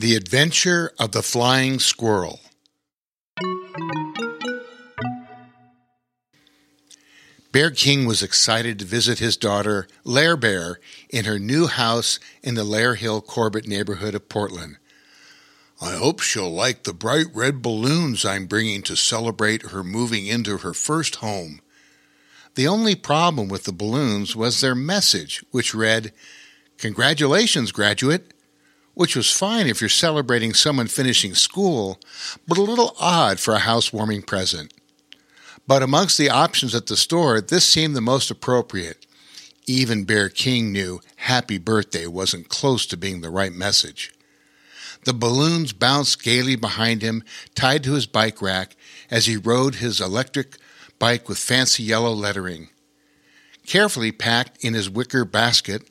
The Adventure of the Flying Squirrel. Bear King was excited to visit his daughter, Lair Bear, in her new house in the Lair Hill Corbett neighborhood of Portland. I hope she'll like the bright red balloons I'm bringing to celebrate her moving into her first home. The only problem with the balloons was their message, which read, Congratulations, graduate, which was fine if you're celebrating someone finishing school, but a little odd for a housewarming present. But amongst the options at the store, this seemed the most appropriate. Even Bear King knew happy birthday wasn't close to being the right message. The balloons bounced gaily behind him, tied to his bike rack, as he rode his electric bike with fancy yellow lettering. Carefully packed in his wicker basket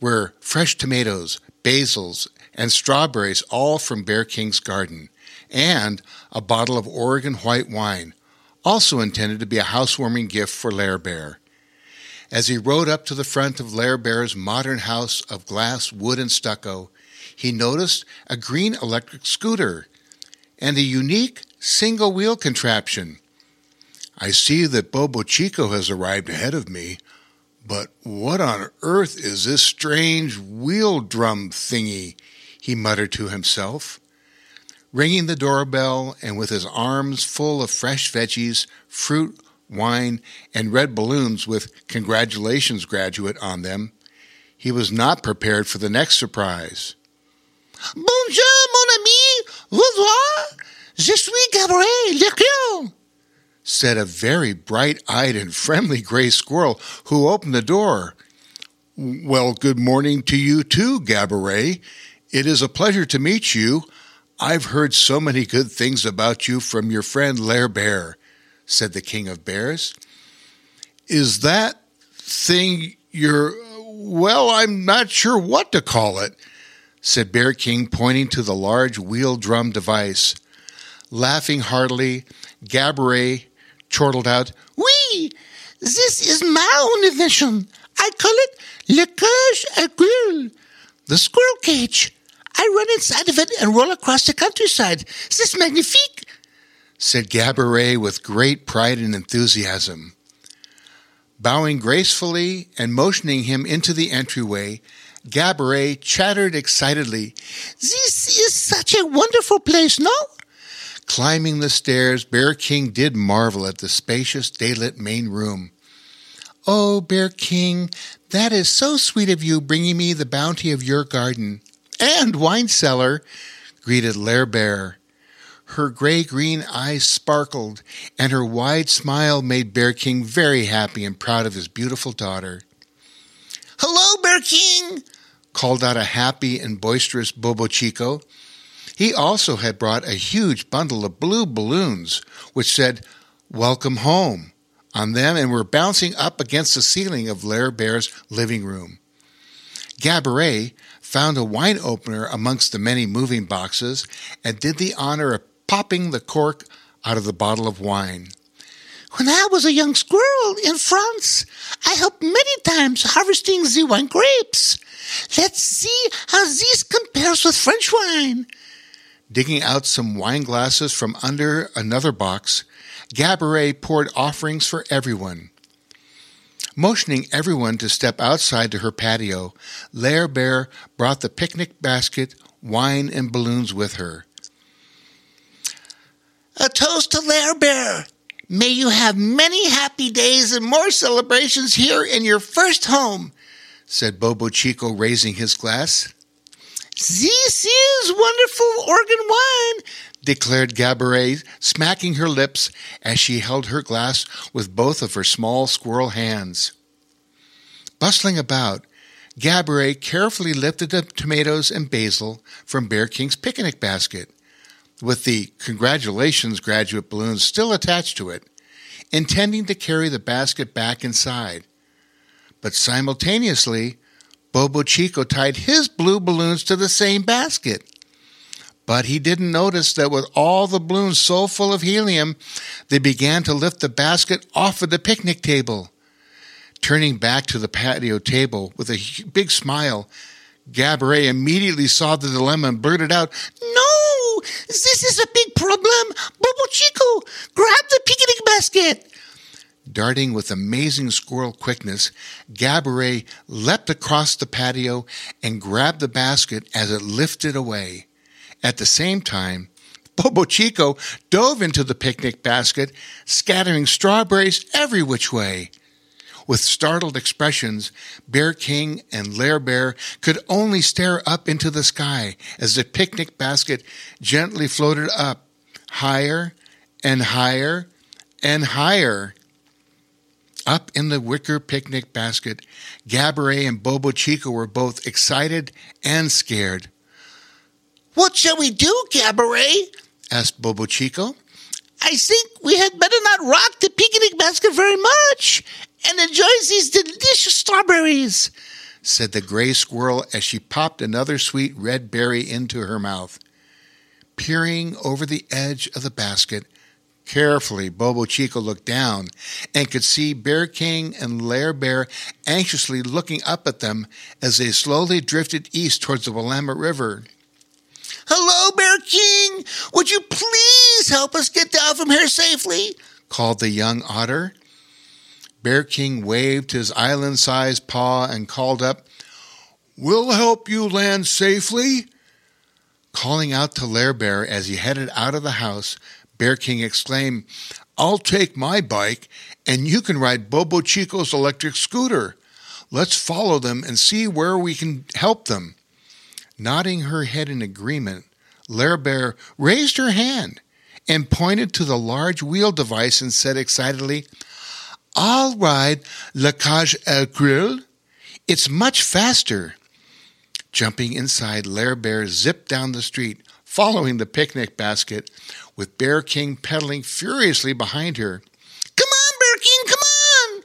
were fresh tomatoes, basils, and strawberries, all from Bear King's garden, and a bottle of Oregon white wine, also intended to be a housewarming gift for Lair Bear. As he rode up to the front of Lair Bear's modern house of glass, wood, and stucco, he noticed a green electric scooter and a unique single wheel contraption. I see that Bobo Chico has arrived ahead of me, but what on earth is this strange wheel drum thingy? he muttered to himself. Ringing the doorbell and with his arms full of fresh veggies, fruit, wine, and red balloons with congratulations graduate on them, he was not prepared for the next surprise. Bonjour, mon ami. Bonjour. Je suis Gabriel Leclerc, said a very bright eyed and friendly gray squirrel who opened the door. Well, good morning to you too, Gabarret. It is a pleasure to meet you. I've heard so many good things about you from your friend Lair Bear, said the King of Bears. Is that thing your. Well, I'm not sure what to call it, said Bear King, pointing to the large wheel drum device. Laughing heartily, Gabarret chortled out, Oui, this is my own invention. I call it Le Cage à the squirrel cage. I run inside of it and roll across the countryside. C'est magnifique, said Gabarret with great pride and enthusiasm. Bowing gracefully and motioning him into the entryway, Gabarret chattered excitedly. This is such a wonderful place, no? Climbing the stairs, Bear King did marvel at the spacious, daylit main room. Oh, Bear King, that is so sweet of you bringing me the bounty of your garden and wine cellar, greeted Lair Bear. Her gray green eyes sparkled, and her wide smile made Bear King very happy and proud of his beautiful daughter. Hello, Bear King, called out a happy and boisterous Bobo Chico. He also had brought a huge bundle of blue balloons, which said, Welcome home, on them and were bouncing up against the ceiling of Lair Bear's living room. Gabarret found a wine opener amongst the many moving boxes, and did the honor of popping the cork out of the bottle of wine. When I was a young squirrel in France, I helped many times harvesting the wine grapes. Let's see how this compares with French wine. Digging out some wine glasses from under another box, Gabarret poured offerings for everyone. Motioning everyone to step outside to her patio, Lair Bear brought the picnic basket, wine, and balloons with her. A toast to Lair Bear! May you have many happy days and more celebrations here in your first home, said Bobo Chico, raising his glass. This is wonderful Oregon wine, declared Gabarret, smacking her lips as she held her glass with both of her small squirrel hands. Bustling about, Gabarret carefully lifted the tomatoes and basil from Bear King's picnic basket, with the congratulations graduate balloons still attached to it, intending to carry the basket back inside. But simultaneously, Bobo Chico tied his blue balloons to the same basket. But he didn't notice that with all the balloons so full of helium, they began to lift the basket off of the picnic table. Turning back to the patio table with a big smile, Gabarret immediately saw the dilemma and blurted out, No! This is a big problem! Bobo Chico, grab the picnic basket! Darting with amazing squirrel quickness, Gabarret leapt across the patio and grabbed the basket as it lifted away. At the same time, Bobo Chico dove into the picnic basket, scattering strawberries every which way. With startled expressions, Bear King and Lair Bear could only stare up into the sky as the picnic basket gently floated up, higher and higher and higher. Up in the wicker picnic basket, Gabarret and Bobo Chico were both excited and scared. What shall we do, Gabarret? asked Bobo Chico. I think we had better not rock the picnic basket very much and enjoy these delicious strawberries, said the gray squirrel as she popped another sweet red berry into her mouth. Peering over the edge of the basket, carefully Bobo Chico looked down and could see Bear King and Lair Bear anxiously looking up at them as they slowly drifted east towards the Willamette River. Hello, Bear King! Would you please help us get down from here safely? called the young otter. Bear King waved his island sized paw and called up, We'll help you land safely. Calling out to Lair Bear as he headed out of the house, Bear King exclaimed, I'll take my bike and you can ride Bobo Chico's electric scooter. Let's follow them and see where we can help them. Nodding her head in agreement, Lair Bear raised her hand and pointed to the large wheel device and said excitedly, I'll ride La Cage Aigrette. It's much faster. Jumping inside, Lair Bear zipped down the street, following the picnic basket, with Bear King pedaling furiously behind her. Come on, Bear King, come on!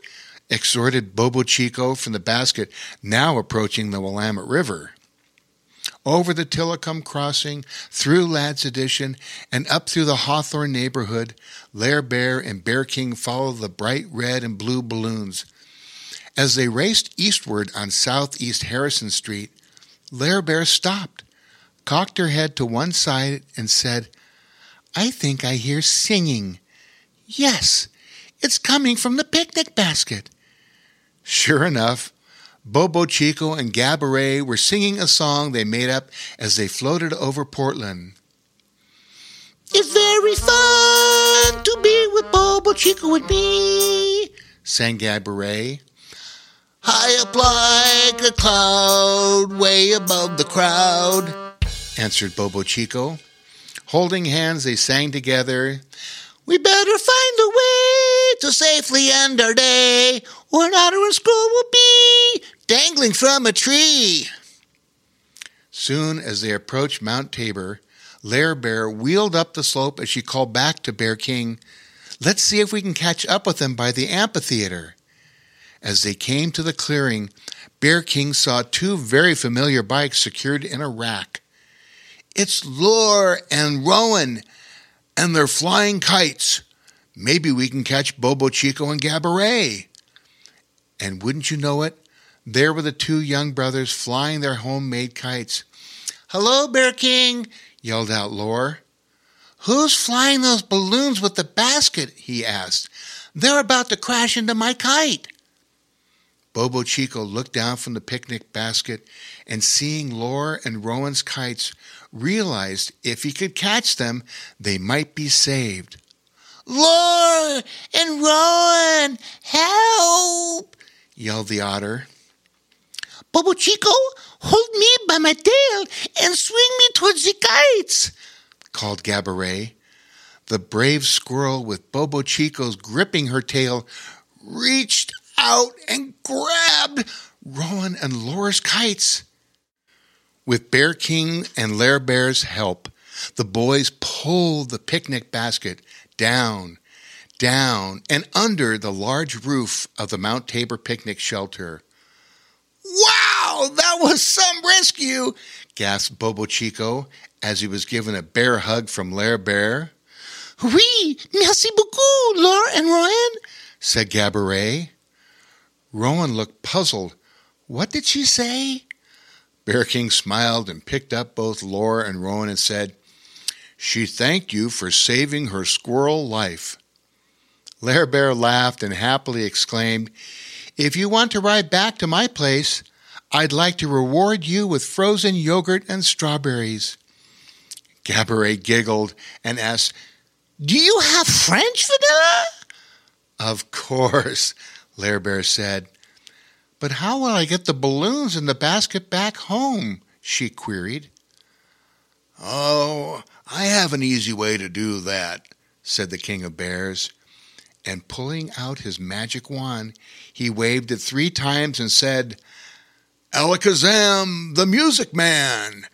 exhorted Bobo Chico from the basket, now approaching the Willamette River. Over the Tillicum crossing, through Ladd's Addition, and up through the Hawthorne neighborhood, Lair Bear and Bear King followed the bright red and blue balloons. As they raced eastward on Southeast Harrison Street, Lair Bear stopped, cocked her head to one side, and said, I think I hear singing. Yes, it's coming from the picnic basket. Sure enough, Bobo Chico and Gabarret were singing a song they made up as they floated over Portland. It's very fun to be with Bobo Chico and me, sang Gabarret. High up like a cloud, way above the crowd, answered Bobo Chico. Holding hands, they sang together. We better find a way to safely end our day, or otter and squirrel will be dangling from a tree. Soon as they approached Mount Tabor, Lair Bear wheeled up the slope as she called back to Bear King, Let's see if we can catch up with them by the amphitheater. As they came to the clearing, Bear King saw two very familiar bikes secured in a rack. It's Loar and Roen, and they're flying kites. Maybe we can catch Bobo Chico and Gabarret. And wouldn't you know it, there were the two young brothers flying their homemade kites. Hello, Bear King, yelled out Loar. Who's flying those balloons with the basket? he asked. They're about to crash into my kite. Bobo Chico looked down from the picnic basket and seeing Loar and Roen's kites, realized if he could catch them, they might be saved. Loar and Roen, help! yelled the otter. Bobo Chico, hold me by my tail and swing me towards the kites, called Gabarret. The brave squirrel, with Bobo Chico's gripping her tail, reached out and grabbed Roen and Loar's kites. With Bear King and Lair Bear's help, the boys pulled the picnic basket down, down, and under the large roof of the Mount Tabor picnic shelter. Wow, that was some rescue! gasped Bobo Chico as he was given a bear hug from Lair Bear. Oui, merci beaucoup, Loar and Roen, said Gabarret. Roen looked puzzled. What did she say? Bear King smiled and picked up both Loar and Roen and said, She thanked you for saving her squirrel life. Lair Bear laughed and happily exclaimed, If you want to ride back to my place, I'd like to reward you with frozen yogurt and strawberries. Gabarret giggled and asked, Do you have French vanilla? Of course, Lair Bear said. But how will I get the balloons in the basket back home? she queried. Oh, I have an easy way to do that, said the King of Bears. And pulling out his magic wand, he waved it three times and said, Alakazam, the Music Man!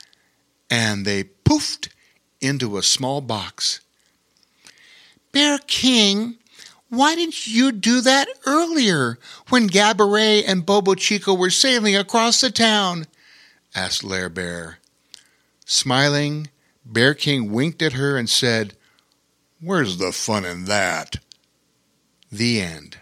And they poofed into a small box. Bear King, why didn't you do that earlier when Gabarret and Bobo Chico were sailing across the town? asked Lair Bear. Smiling, Bear King winked at her and said, Where's the fun in that? The end.